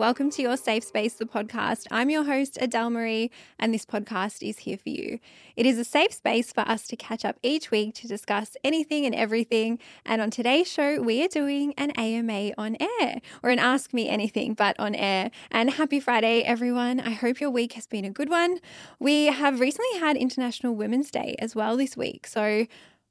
Welcome to Your Safe Space, the podcast. I'm your host, Adele Marie, and this podcast is here for you. It is a safe space for us to catch up each week to discuss anything and everything. And on today's show, we are doing an AMA on air, or an Ask Me Anything, but on air. And happy Friday, everyone. I hope your week has been a good one. We have recently had International Women's Day as well this week. So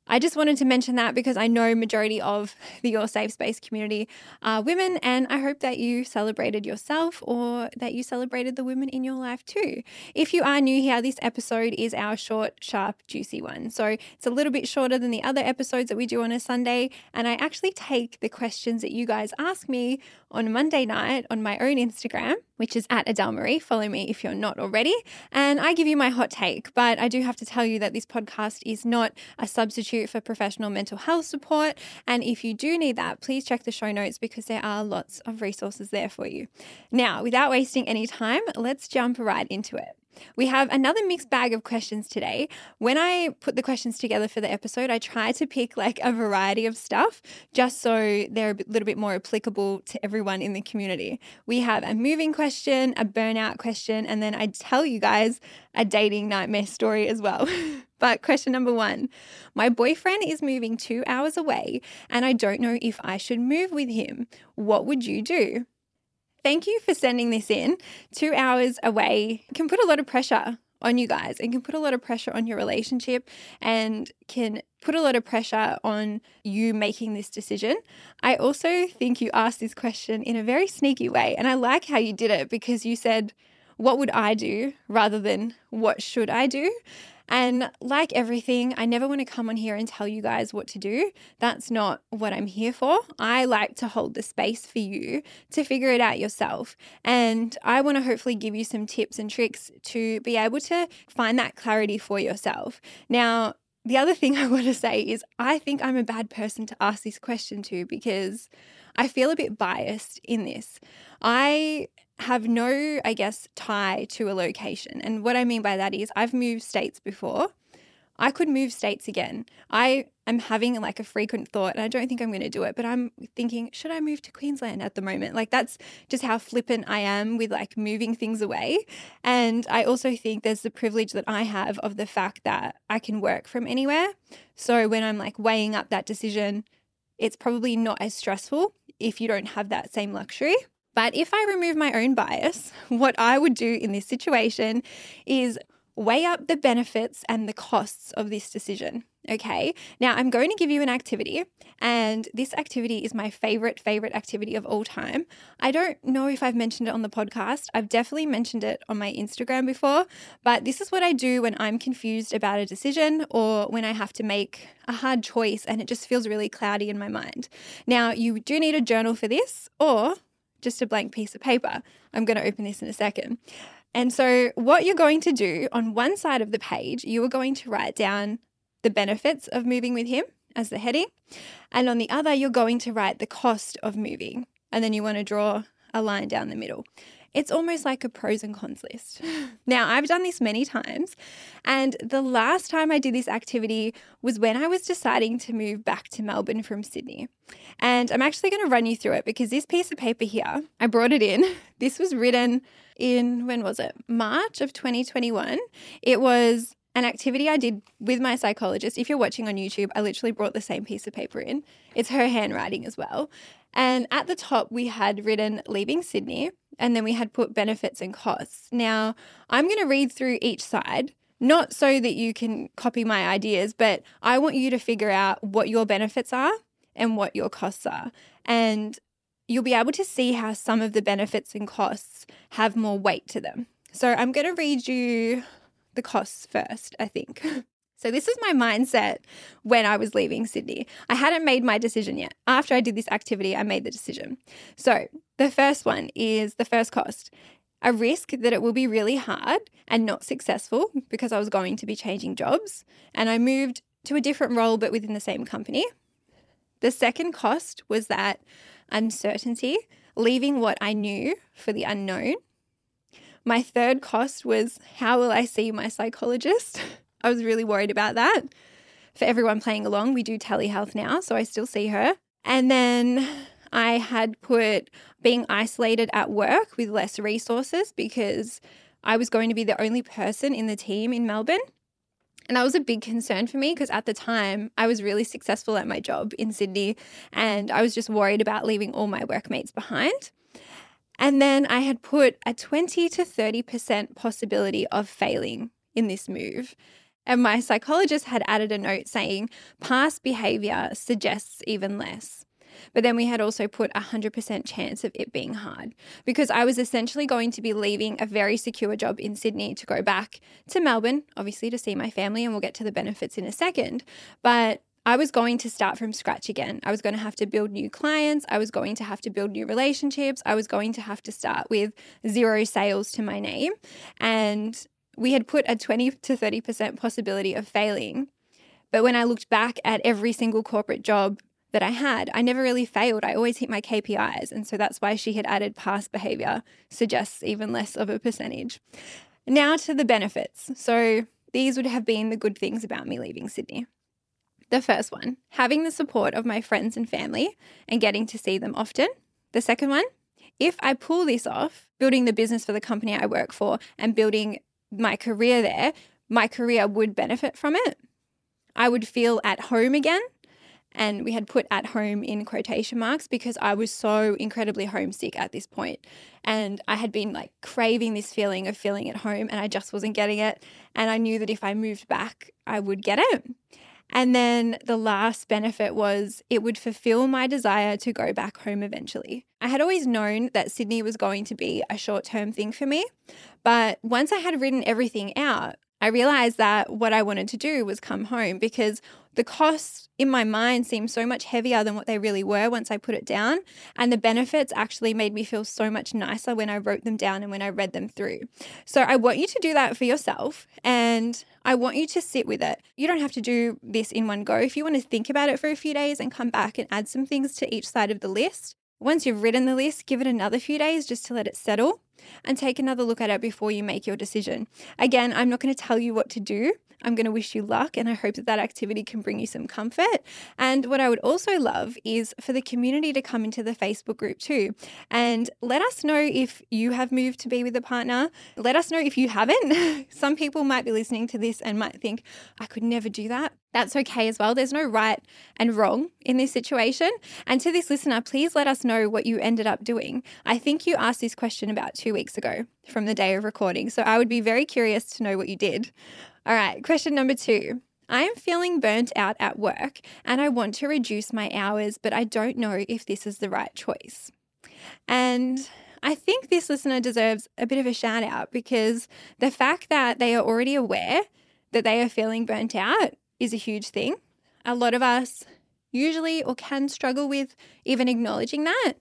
I just wanted to mention that because I know majority of the Your Safe Space community are women, and I hope that you celebrated yourself or that you celebrated the women in your life too. If you are new here, this episode is our short, sharp, juicy one. So it's a little bit shorter than the other episodes that we do on a Sunday, and I actually take the questions that you guys ask me on Monday night on my own Instagram, which is at Adele Marie. Follow me if you're not already. And I give you my hot take, but I do have to tell you that this podcast is not a substitute for professional mental health support. And if you do need that, please check the show notes because there are lots of resources there for you. Now, without wasting any time, let's jump right into it. We have another mixed bag of questions today. When I put the questions together for the episode, I try to pick like a variety of stuff just so they're a little bit more applicable to everyone in the community. We have a moving question, a burnout question, and then I tell you guys a dating nightmare story as well. but question number one My boyfriend is moving two hours away, and I don't know if I should move with him. What would you do? Thank you for sending this in. Two hours away can put a lot of pressure on you guys and can put a lot of pressure on your relationship and can put a lot of pressure on you making this decision. I also think you asked this question in a very sneaky way. And I like how you did it because you said, What would I do rather than what should I do? And like everything, I never want to come on here and tell you guys what to do. That's not what I'm here for. I like to hold the space for you to figure it out yourself. And I want to hopefully give you some tips and tricks to be able to find that clarity for yourself. Now, the other thing I want to say is I think I'm a bad person to ask this question to because I feel a bit biased in this. I have no, I guess, tie to a location. And what I mean by that is I've moved states before. I could move states again. I am having like a frequent thought, and I don't think I'm going to do it, but I'm thinking, should I move to Queensland at the moment? Like, that's just how flippant I am with like moving things away. And I also think there's the privilege that I have of the fact that I can work from anywhere. So when I'm like weighing up that decision, it's probably not as stressful if you don't have that same luxury. But if I remove my own bias, what I would do in this situation is weigh up the benefits and the costs of this decision. Okay, now I'm going to give you an activity, and this activity is my favorite, favorite activity of all time. I don't know if I've mentioned it on the podcast. I've definitely mentioned it on my Instagram before, but this is what I do when I'm confused about a decision or when I have to make a hard choice and it just feels really cloudy in my mind. Now, you do need a journal for this, or just a blank piece of paper. I'm going to open this in a second. And so, what you're going to do on one side of the page, you are going to write down the benefits of moving with him as the heading. And on the other, you're going to write the cost of moving. And then you want to draw a line down the middle. It's almost like a pros and cons list. Now, I've done this many times, and the last time I did this activity was when I was deciding to move back to Melbourne from Sydney. And I'm actually going to run you through it because this piece of paper here, I brought it in. This was written in, when was it? March of 2021. It was an activity I did with my psychologist. If you're watching on YouTube, I literally brought the same piece of paper in. It's her handwriting as well. And at the top, we had written leaving Sydney, and then we had put benefits and costs. Now, I'm going to read through each side, not so that you can copy my ideas, but I want you to figure out what your benefits are and what your costs are. And you'll be able to see how some of the benefits and costs have more weight to them. So I'm going to read you the costs first, I think. So, this is my mindset when I was leaving Sydney. I hadn't made my decision yet. After I did this activity, I made the decision. So, the first one is the first cost a risk that it will be really hard and not successful because I was going to be changing jobs. And I moved to a different role, but within the same company. The second cost was that uncertainty, leaving what I knew for the unknown. My third cost was how will I see my psychologist? I was really worried about that. For everyone playing along, we do telehealth now, so I still see her. And then I had put being isolated at work with less resources because I was going to be the only person in the team in Melbourne. And that was a big concern for me because at the time I was really successful at my job in Sydney and I was just worried about leaving all my workmates behind. And then I had put a 20 to 30% possibility of failing in this move. And my psychologist had added a note saying past behavior suggests even less. But then we had also put a 100% chance of it being hard because I was essentially going to be leaving a very secure job in Sydney to go back to Melbourne, obviously to see my family, and we'll get to the benefits in a second. But I was going to start from scratch again. I was going to have to build new clients. I was going to have to build new relationships. I was going to have to start with zero sales to my name. And we had put a 20 to 30% possibility of failing. But when I looked back at every single corporate job that I had, I never really failed. I always hit my KPIs. And so that's why she had added past behavior suggests even less of a percentage. Now to the benefits. So these would have been the good things about me leaving Sydney. The first one, having the support of my friends and family and getting to see them often. The second one, if I pull this off, building the business for the company I work for and building my career there, my career would benefit from it. I would feel at home again and we had put at home in quotation marks because I was so incredibly homesick at this point. And I had been like craving this feeling of feeling at home and I just wasn't getting it. And I knew that if I moved back, I would get it. And then the last benefit was it would fulfill my desire to go back home eventually. I had always known that Sydney was going to be a short term thing for me. But once I had written everything out, I realized that what I wanted to do was come home because the costs in my mind seemed so much heavier than what they really were once I put it down. And the benefits actually made me feel so much nicer when I wrote them down and when I read them through. So I want you to do that for yourself and I want you to sit with it. You don't have to do this in one go. If you want to think about it for a few days and come back and add some things to each side of the list, once you've written the list, give it another few days just to let it settle and take another look at it before you make your decision. Again, I'm not going to tell you what to do. I'm going to wish you luck and I hope that that activity can bring you some comfort. And what I would also love is for the community to come into the Facebook group too and let us know if you have moved to be with a partner. Let us know if you haven't. Some people might be listening to this and might think, I could never do that. That's okay as well. There's no right and wrong in this situation. And to this listener, please let us know what you ended up doing. I think you asked this question about two weeks ago from the day of recording. So I would be very curious to know what you did. All right, question number two. I am feeling burnt out at work and I want to reduce my hours, but I don't know if this is the right choice. And I think this listener deserves a bit of a shout out because the fact that they are already aware that they are feeling burnt out is a huge thing. A lot of us usually or can struggle with even acknowledging that.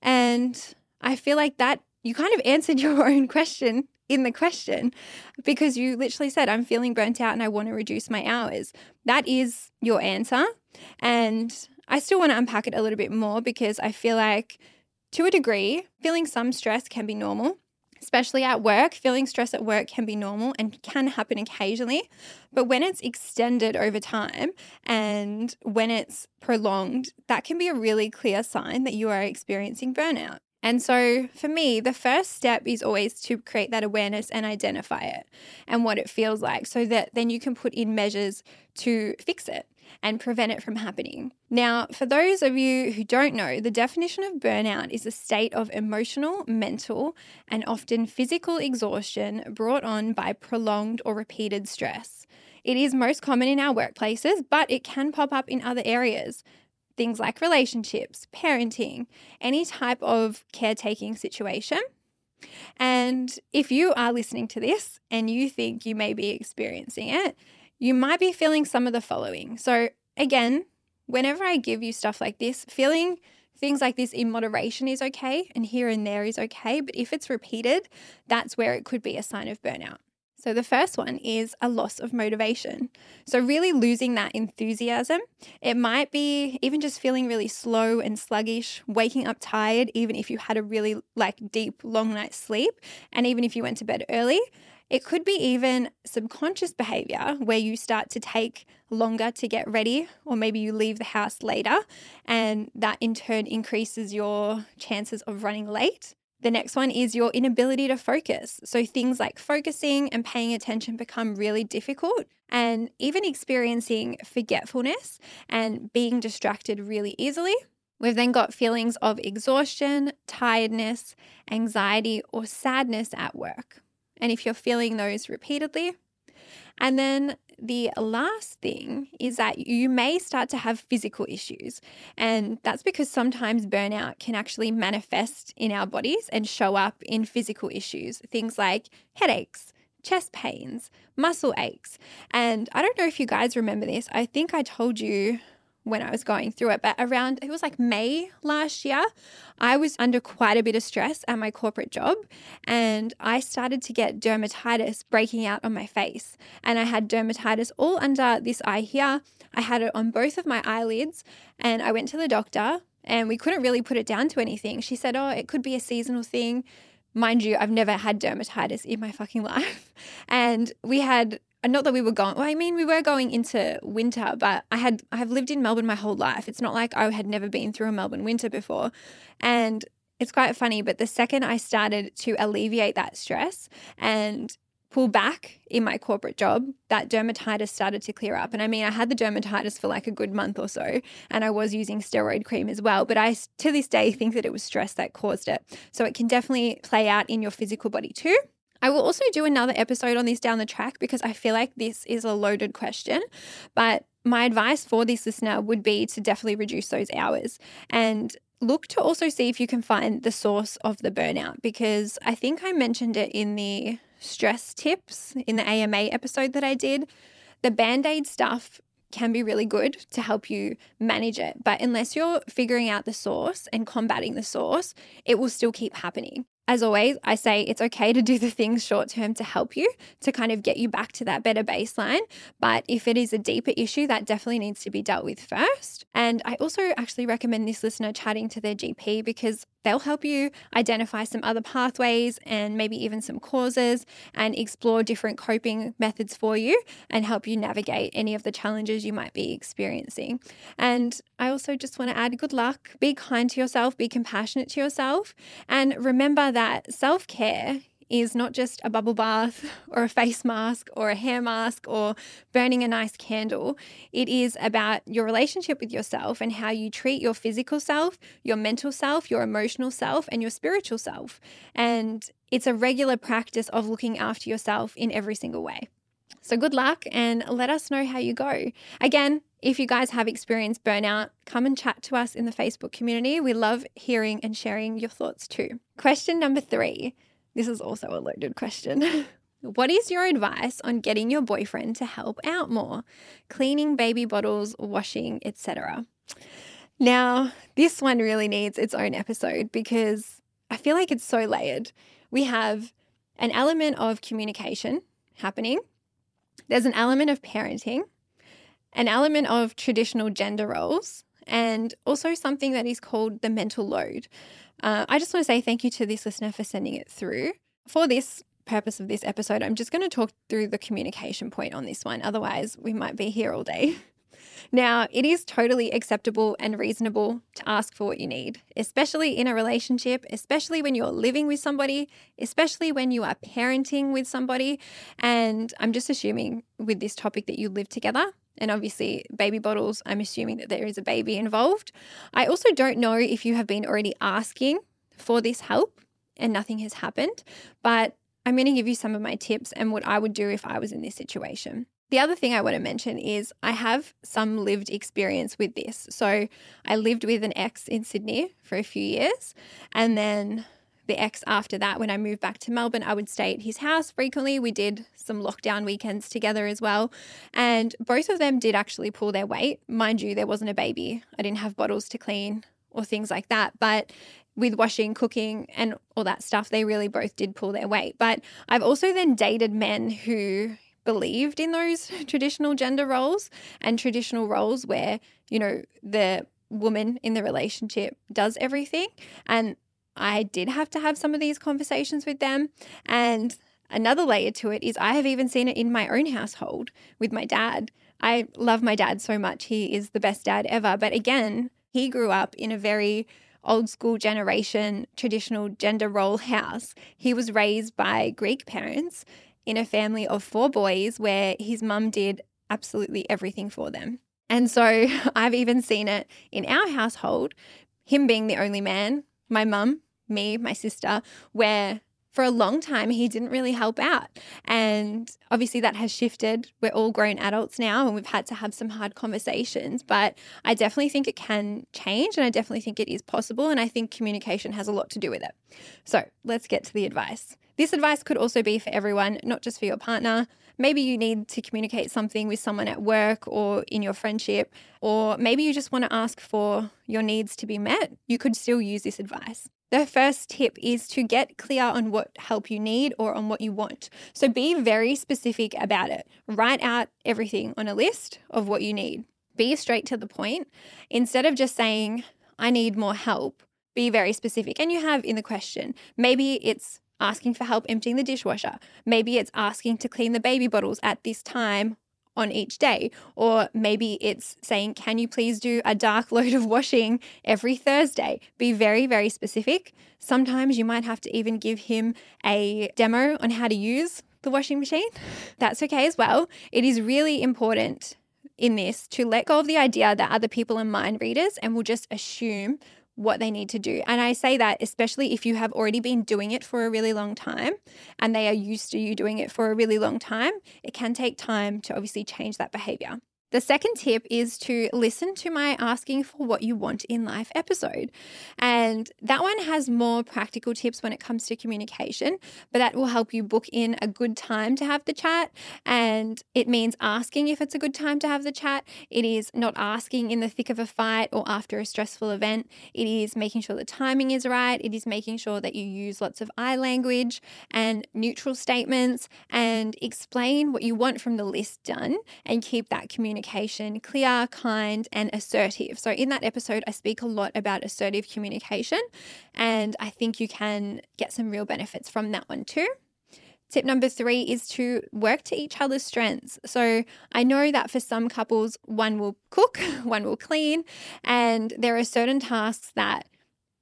And I feel like that you kind of answered your own question in the question because you literally said, I'm feeling burnt out and I want to reduce my hours. That is your answer. And I still want to unpack it a little bit more because I feel like, to a degree, feeling some stress can be normal. Especially at work, feeling stress at work can be normal and can happen occasionally. But when it's extended over time and when it's prolonged, that can be a really clear sign that you are experiencing burnout. And so for me, the first step is always to create that awareness and identify it and what it feels like so that then you can put in measures to fix it and prevent it from happening. Now, for those of you who don't know, the definition of burnout is a state of emotional, mental, and often physical exhaustion brought on by prolonged or repeated stress. It is most common in our workplaces, but it can pop up in other areas things like relationships, parenting, any type of caretaking situation. And if you are listening to this and you think you may be experiencing it, you might be feeling some of the following. So, again, whenever I give you stuff like this, feeling things like this in moderation is okay and here and there is okay. But if it's repeated, that's where it could be a sign of burnout. So, the first one is a loss of motivation. So, really losing that enthusiasm. It might be even just feeling really slow and sluggish, waking up tired, even if you had a really like deep, long night's sleep, and even if you went to bed early. It could be even subconscious behavior where you start to take longer to get ready, or maybe you leave the house later, and that in turn increases your chances of running late. The next one is your inability to focus. So things like focusing and paying attention become really difficult, and even experiencing forgetfulness and being distracted really easily. We've then got feelings of exhaustion, tiredness, anxiety, or sadness at work. And if you're feeling those repeatedly, and then the last thing is that you may start to have physical issues. And that's because sometimes burnout can actually manifest in our bodies and show up in physical issues, things like headaches, chest pains, muscle aches. And I don't know if you guys remember this. I think I told you when I was going through it, but around it was like May last year, I was under quite a bit of stress at my corporate job and I started to get dermatitis breaking out on my face. And I had dermatitis all under this eye here. I had it on both of my eyelids and I went to the doctor and we couldn't really put it down to anything. She said, "Oh, it could be a seasonal thing." Mind you, I've never had dermatitis in my fucking life. And we had Uh, not that we were going well, I mean we were going into winter, but I had I have lived in Melbourne my whole life. It's not like I had never been through a Melbourne winter before. And it's quite funny, but the second I started to alleviate that stress and pull back in my corporate job, that dermatitis started to clear up. And I mean, I had the dermatitis for like a good month or so, and I was using steroid cream as well. But I, to this day, think that it was stress that caused it. So it can definitely play out in your physical body too. I will also do another episode on this down the track because I feel like this is a loaded question. But my advice for this listener would be to definitely reduce those hours and look to also see if you can find the source of the burnout because I think I mentioned it in the stress tips in the AMA episode that I did. The band aid stuff can be really good to help you manage it. But unless you're figuring out the source and combating the source, it will still keep happening. As always, I say it's okay to do the things short term to help you to kind of get you back to that better baseline. But if it is a deeper issue, that definitely needs to be dealt with first. And I also actually recommend this listener chatting to their GP because they'll help you identify some other pathways and maybe even some causes and explore different coping methods for you and help you navigate any of the challenges you might be experiencing. And I also just want to add good luck. Be kind to yourself, be compassionate to yourself, and remember that self care is not just a bubble bath or a face mask or a hair mask or burning a nice candle. It is about your relationship with yourself and how you treat your physical self, your mental self, your emotional self, and your spiritual self. And it's a regular practice of looking after yourself in every single way. So, good luck and let us know how you go. Again, if you guys have experienced burnout, come and chat to us in the Facebook community. We love hearing and sharing your thoughts too. Question number three this is also a loaded question. what is your advice on getting your boyfriend to help out more? Cleaning baby bottles, washing, etc. Now, this one really needs its own episode because I feel like it's so layered. We have an element of communication happening, there's an element of parenting, an element of traditional gender roles, and also something that is called the mental load. Uh, I just want to say thank you to this listener for sending it through. For this purpose of this episode, I'm just going to talk through the communication point on this one. Otherwise, we might be here all day. Now, it is totally acceptable and reasonable to ask for what you need, especially in a relationship, especially when you're living with somebody, especially when you are parenting with somebody. And I'm just assuming with this topic that you live together. And obviously, baby bottles, I'm assuming that there is a baby involved. I also don't know if you have been already asking for this help and nothing has happened, but I'm going to give you some of my tips and what I would do if I was in this situation. The other thing I want to mention is I have some lived experience with this. So I lived with an ex in Sydney for a few years, and then the ex after that, when I moved back to Melbourne, I would stay at his house frequently. We did some lockdown weekends together as well. And both of them did actually pull their weight. Mind you, there wasn't a baby. I didn't have bottles to clean or things like that. But with washing, cooking, and all that stuff, they really both did pull their weight. But I've also then dated men who believed in those traditional gender roles and traditional roles where, you know, the woman in the relationship does everything. And I did have to have some of these conversations with them. And another layer to it is I have even seen it in my own household with my dad. I love my dad so much. He is the best dad ever. But again, he grew up in a very old school generation traditional gender role house. He was raised by Greek parents in a family of four boys where his mum did absolutely everything for them. And so I've even seen it in our household, him being the only man, my mum, me, my sister, where for a long time he didn't really help out. And obviously that has shifted. We're all grown adults now and we've had to have some hard conversations, but I definitely think it can change and I definitely think it is possible. And I think communication has a lot to do with it. So let's get to the advice. This advice could also be for everyone, not just for your partner. Maybe you need to communicate something with someone at work or in your friendship, or maybe you just want to ask for your needs to be met. You could still use this advice. The first tip is to get clear on what help you need or on what you want. So be very specific about it. Write out everything on a list of what you need. Be straight to the point. Instead of just saying, I need more help, be very specific. And you have in the question, maybe it's asking for help emptying the dishwasher. Maybe it's asking to clean the baby bottles at this time on each day. Or maybe it's saying, Can you please do a dark load of washing every Thursday? Be very, very specific. Sometimes you might have to even give him a demo on how to use the washing machine. That's okay as well. It is really important in this to let go of the idea that other people are mind readers and will just assume what they need to do. And I say that especially if you have already been doing it for a really long time and they are used to you doing it for a really long time, it can take time to obviously change that behavior. The second tip is to listen to my asking for what you want in life episode. And that one has more practical tips when it comes to communication, but that will help you book in a good time to have the chat. And it means asking if it's a good time to have the chat. It is not asking in the thick of a fight or after a stressful event. It is making sure the timing is right. It is making sure that you use lots of I language and neutral statements and explain what you want from the list done and keep that communication communication clear, kind, and assertive. So, in that episode, I speak a lot about assertive communication, and I think you can get some real benefits from that one too. Tip number three is to work to each other's strengths. So, I know that for some couples, one will cook, one will clean, and there are certain tasks that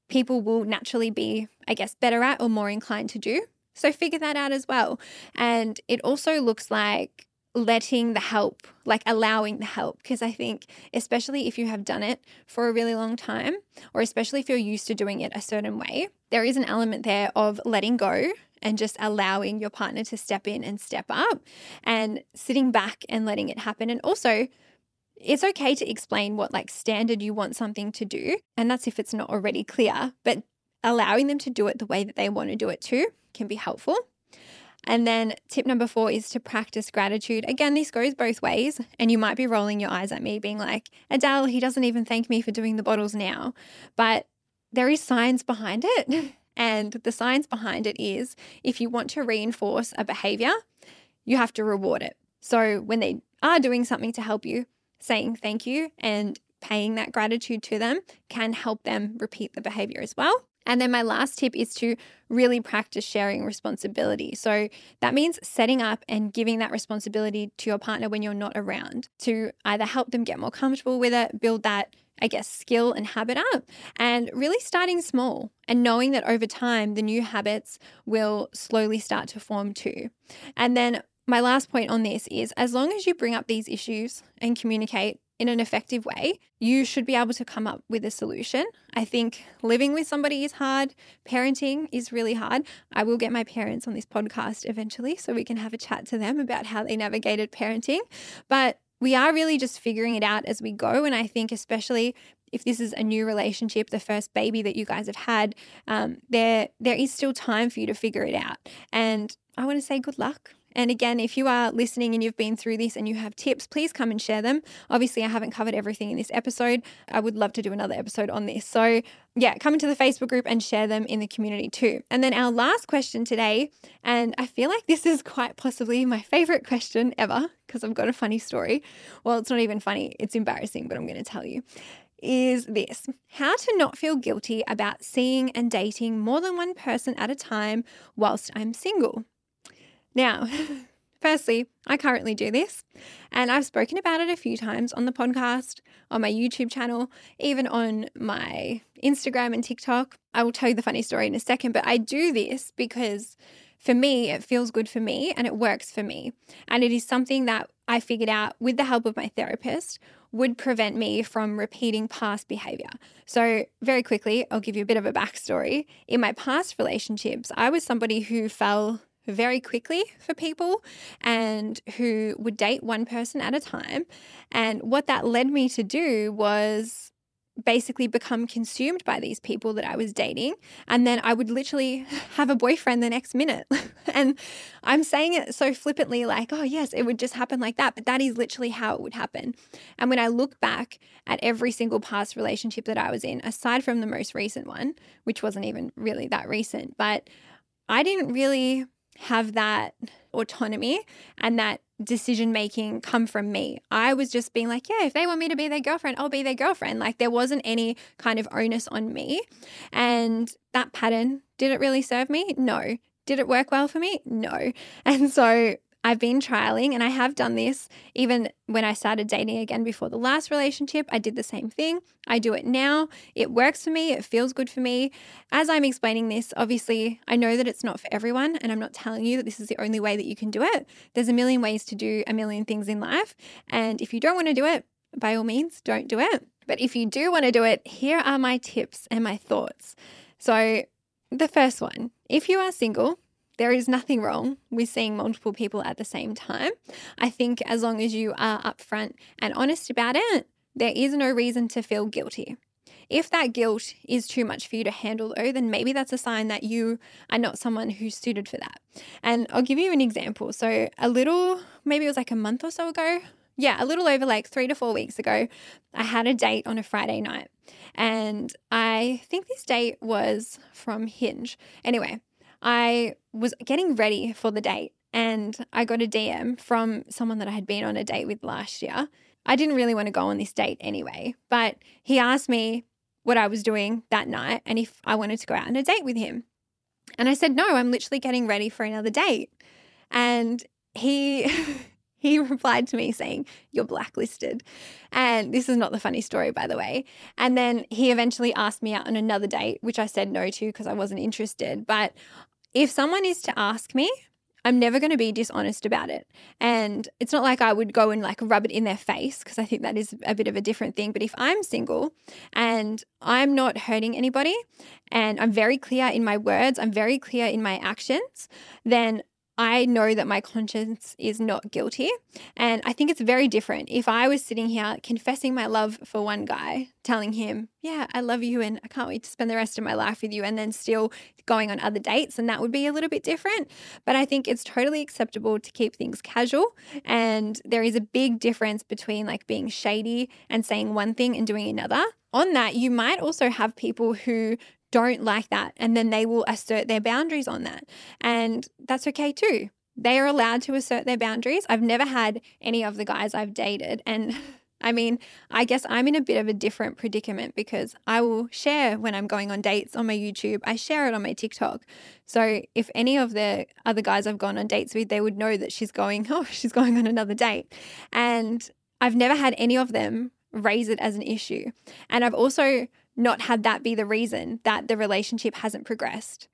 people will naturally be, I guess, better at or more inclined to do. So, figure that out as well. And it also looks like letting the help, like allowing the help. Because I think, especially if you have done it for a really long time, or especially if you're used to doing it a certain way, there is an element there of letting go and just allowing your partner to step in and step up and sitting back and letting it happen. And also, it's okay to explain what like standard you want something to do. And that's if it's not already clear, but allowing them to do it the way that they want to do it too can be helpful. And then tip number four is to practice gratitude. Again, this goes both ways. And you might be rolling your eyes at me, being like, Adele, he doesn't even thank me for doing the bottles now. But there is science behind it. And the science behind it is if you want to reinforce a behavior, you have to reward it. So when they are doing something to help you, saying thank you and paying that gratitude to them can help them repeat the behavior as well. And then my last tip is to really practice sharing responsibility. So that means setting up and giving that responsibility to your partner when you're not around to either help them get more comfortable with it, build that, I guess, skill and habit up, and really starting small and knowing that over time the new habits will slowly start to form too. And then my last point on this is as long as you bring up these issues and communicate in an effective way, you should be able to come up with a solution. I think living with somebody is hard, parenting is really hard. I will get my parents on this podcast eventually so we can have a chat to them about how they navigated parenting. But we are really just figuring it out as we go. And I think, especially if this is a new relationship, the first baby that you guys have had, um, there there is still time for you to figure it out. And I want to say good luck And again, if you are listening and you've been through this and you have tips, please come and share them. Obviously, I haven't covered everything in this episode. I would love to do another episode on this. So, yeah, come into the Facebook group and share them in the community too. And then our last question today, and I feel like this is quite possibly my favorite question ever because I've got a funny story. Well, it's not even funny, it's embarrassing, but I'm going to tell you is this how to not feel guilty about seeing and dating more than one person at a time whilst I'm single. Now, firstly, I currently do this, and I've spoken about it a few times on the podcast, on my YouTube channel, even on my Instagram and TikTok. I will tell you the funny story in a second, but I do this because for me, it feels good for me and it works for me. And it is something that I figured out with the help of my therapist would prevent me from repeating past behavior. So, very quickly, I'll give you a bit of a backstory. In my past relationships, I was somebody who fell very quickly for people and who would date one person at a time. And what that led me to do was basically become consumed by these people that I was dating. And then I would literally have a boyfriend the next minute. and I'm saying it so flippantly, like, oh, yes, it would just happen like that. But that is literally how it would happen. And when I look back at every single past relationship that I was in, aside from the most recent one, which wasn't even really that recent, but I didn't really have that autonomy and that decision making come from me. I was just being like, yeah, if they want me to be their girlfriend, I'll be their girlfriend. Like there wasn't any kind of onus on me. And that pattern, did it really serve me? No. Did it work well for me? No. And so I've been trialing and I have done this even when I started dating again before the last relationship. I did the same thing. I do it now. It works for me. It feels good for me. As I'm explaining this, obviously, I know that it's not for everyone and I'm not telling you that this is the only way that you can do it. There's a million ways to do a million things in life. And if you don't want to do it, by all means, don't do it. But if you do want to do it, here are my tips and my thoughts. So, the first one if you are single, there is nothing wrong with seeing multiple people at the same time. I think as long as you are upfront and honest about it, there is no reason to feel guilty. If that guilt is too much for you to handle, though, then maybe that's a sign that you are not someone who's suited for that. And I'll give you an example. So, a little, maybe it was like a month or so ago. Yeah, a little over like three to four weeks ago, I had a date on a Friday night. And I think this date was from Hinge. Anyway, I was getting ready for the date and I got a DM from someone that I had been on a date with last year. I didn't really want to go on this date anyway, but he asked me what I was doing that night and if I wanted to go out on a date with him. And I said, "No, I'm literally getting ready for another date." And he he replied to me saying, You're blacklisted. And this is not the funny story, by the way. And then he eventually asked me out on another date, which I said no to because I wasn't interested. But if someone is to ask me, I'm never going to be dishonest about it. And it's not like I would go and like rub it in their face because I think that is a bit of a different thing. But if I'm single and I'm not hurting anybody and I'm very clear in my words, I'm very clear in my actions, then I know that my conscience is not guilty. And I think it's very different. If I was sitting here confessing my love for one guy, telling him, Yeah, I love you and I can't wait to spend the rest of my life with you, and then still going on other dates, and that would be a little bit different. But I think it's totally acceptable to keep things casual. And there is a big difference between like being shady and saying one thing and doing another. On that, you might also have people who don't like that. And then they will assert their boundaries on that. And that's okay too. They are allowed to assert their boundaries. I've never had any of the guys I've dated. And I mean, I guess I'm in a bit of a different predicament because I will share when I'm going on dates on my YouTube. I share it on my TikTok. So if any of the other guys I've gone on dates with, they would know that she's going, oh, she's going on another date. And I've never had any of them raise it as an issue. And I've also not had that be the reason that the relationship hasn't progressed.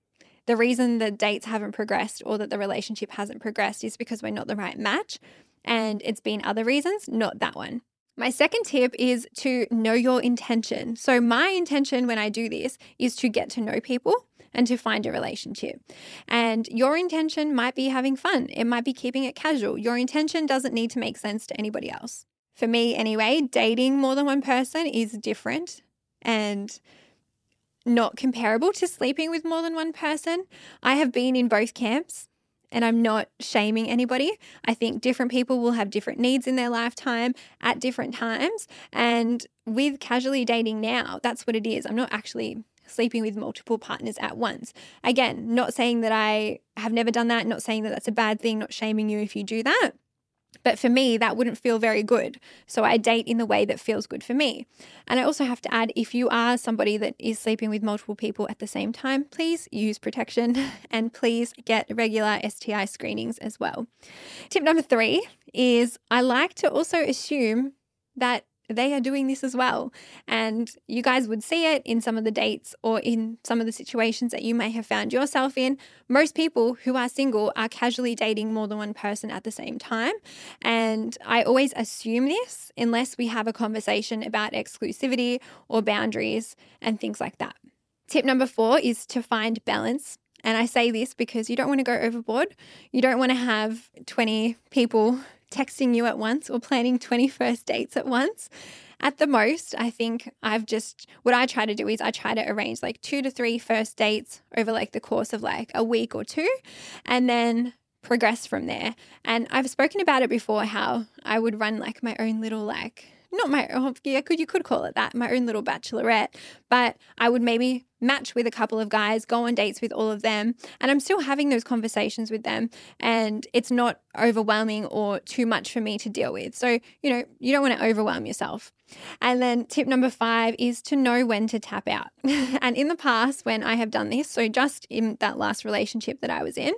The reason the dates haven't progressed or that the relationship hasn't progressed is because we're not the right match. And it's been other reasons, not that one. My second tip is to know your intention. So, my intention when I do this is to get to know people and to find a relationship. And your intention might be having fun, it might be keeping it casual. Your intention doesn't need to make sense to anybody else. For me, anyway, dating more than one person is different and not comparable to sleeping with more than one person. I have been in both camps and I'm not shaming anybody. I think different people will have different needs in their lifetime at different times. And with casually dating now, that's what it is. I'm not actually sleeping with multiple partners at once. Again, not saying that I have never done that, not saying that that's a bad thing, not shaming you if you do that. But for me, that wouldn't feel very good. So I date in the way that feels good for me. And I also have to add if you are somebody that is sleeping with multiple people at the same time, please use protection and please get regular STI screenings as well. Tip number three is I like to also assume that they are doing this as well. And you guys would see it in some of the dates or in some of the situations that you may have found yourself in. Most people who are single are casually dating more than one person at the same time. And I always assume this unless we have a conversation about exclusivity or boundaries and things like that. Tip number four is to find balance. And I say this because you don't want to go overboard. You don't want to have 20 people texting you at once or planning 21st dates at once. At the most, I think I've just, what I try to do is I try to arrange like two to three first dates over like the course of like a week or two, and then progress from there. And I've spoken about it before how I would run like my own little like not my oh, yeah, could you could call it that, my own little bachelorette. But I would maybe match with a couple of guys, go on dates with all of them, and I'm still having those conversations with them, and it's not overwhelming or too much for me to deal with. So you know, you don't want to overwhelm yourself. And then tip number five is to know when to tap out. and in the past, when I have done this, so just in that last relationship that I was in,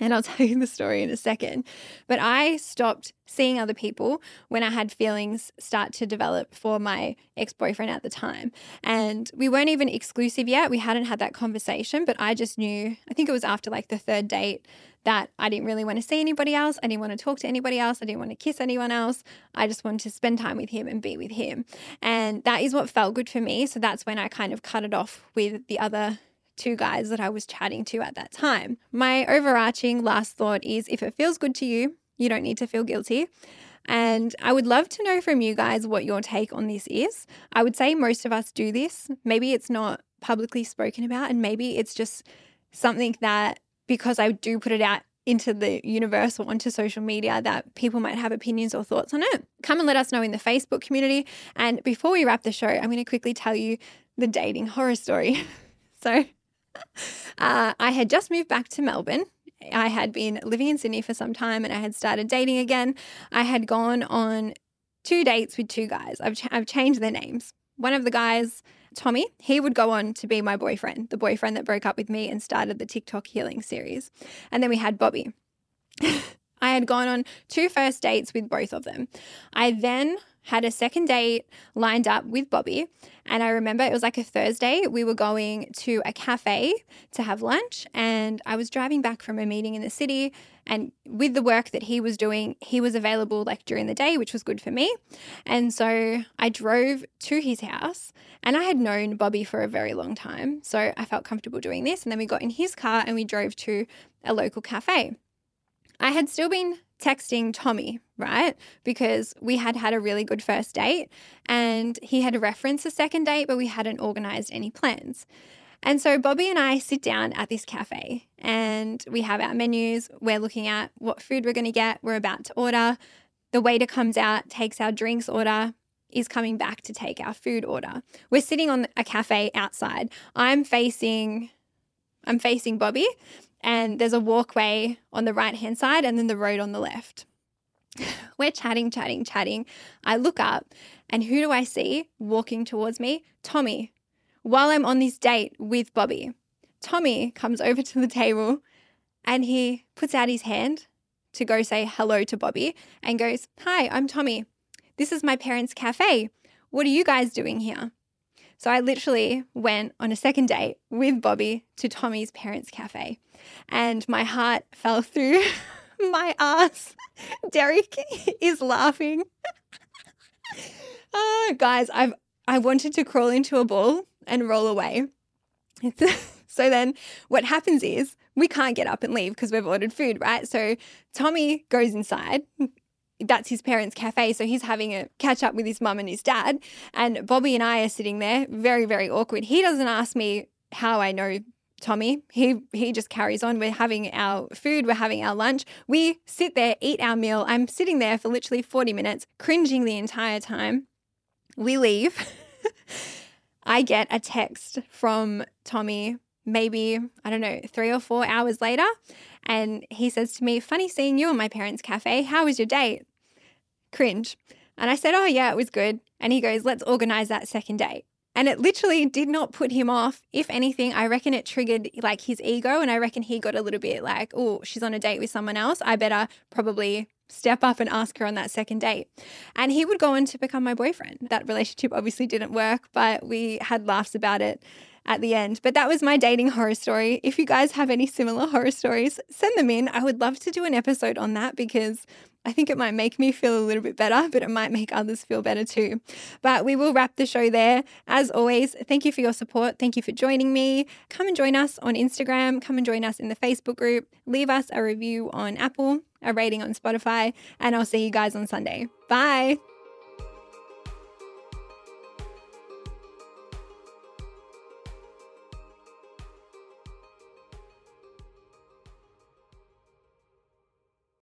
and I'll tell you the story in a second. But I stopped seeing other people when I had feelings start to develop for my ex boyfriend at the time. And we weren't even exclusive yet. We hadn't had that conversation, but I just knew, I think it was after like the third date, that I didn't really want to see anybody else. I didn't want to talk to anybody else. I didn't want to kiss anyone else. I just wanted to spend time with him and be with him. And that is what felt good for me. So that's when I kind of cut it off with the other two guys that I was chatting to at that time. My overarching last thought is if it feels good to you, you don't need to feel guilty. And I would love to know from you guys what your take on this is. I would say most of us do this. Maybe it's not publicly spoken about, and maybe it's just something that because I do put it out into the universe or onto social media that people might have opinions or thoughts on it. Come and let us know in the Facebook community. And before we wrap the show, I'm going to quickly tell you the dating horror story. so, uh, I had just moved back to Melbourne. I had been living in Sydney for some time and I had started dating again. I had gone on two dates with two guys. I've, ch- I've changed their names. One of the guys, Tommy, he would go on to be my boyfriend, the boyfriend that broke up with me and started the TikTok healing series. And then we had Bobby. I had gone on two first dates with both of them. I then had a second date lined up with Bobby. And I remember it was like a Thursday. We were going to a cafe to have lunch. And I was driving back from a meeting in the city. And with the work that he was doing, he was available like during the day, which was good for me. And so I drove to his house. And I had known Bobby for a very long time. So I felt comfortable doing this. And then we got in his car and we drove to a local cafe. I had still been texting Tommy, right? Because we had had a really good first date and he had referenced a second date, but we hadn't organized any plans. And so Bobby and I sit down at this cafe and we have our menus. We're looking at what food we're going to get. We're about to order. The waiter comes out, takes our drinks order, is coming back to take our food order. We're sitting on a cafe outside. I'm facing I'm facing Bobby and there's a walkway on the right hand side and then the road on the left. We're chatting, chatting, chatting. I look up and who do I see walking towards me? Tommy, while I'm on this date with Bobby. Tommy comes over to the table and he puts out his hand to go say hello to Bobby and goes, Hi, I'm Tommy. This is my parents' cafe. What are you guys doing here? So I literally went on a second date with Bobby to Tommy's parents' cafe, and my heart fell through my ass. Derek is laughing. oh, guys, I've I wanted to crawl into a ball and roll away. so then what happens is we can't get up and leave because we've ordered food, right? So Tommy goes inside, that's his parents' cafe. So he's having a catch up with his mum and his dad. And Bobby and I are sitting there, very, very awkward. He doesn't ask me how I know Tommy, he he just carries on. We're having our food, we're having our lunch. We sit there, eat our meal. I'm sitting there for literally 40 minutes, cringing the entire time. We leave. I get a text from Tommy maybe, I don't know, 3 or 4 hours later, and he says to me, "Funny seeing you in my parents' cafe. How was your date?" Cringe. And I said, "Oh yeah, it was good." And he goes, "Let's organize that second date." And it literally did not put him off. If anything, I reckon it triggered like his ego. And I reckon he got a little bit like, oh, she's on a date with someone else. I better probably step up and ask her on that second date. And he would go on to become my boyfriend. That relationship obviously didn't work, but we had laughs about it at the end. But that was my dating horror story. If you guys have any similar horror stories, send them in. I would love to do an episode on that because I think it might make me feel a little bit better, but it might make others feel better too. But we will wrap the show there. As always, thank you for your support. Thank you for joining me. Come and join us on Instagram. Come and join us in the Facebook group. Leave us a review on Apple, a rating on Spotify, and I'll see you guys on Sunday. Bye.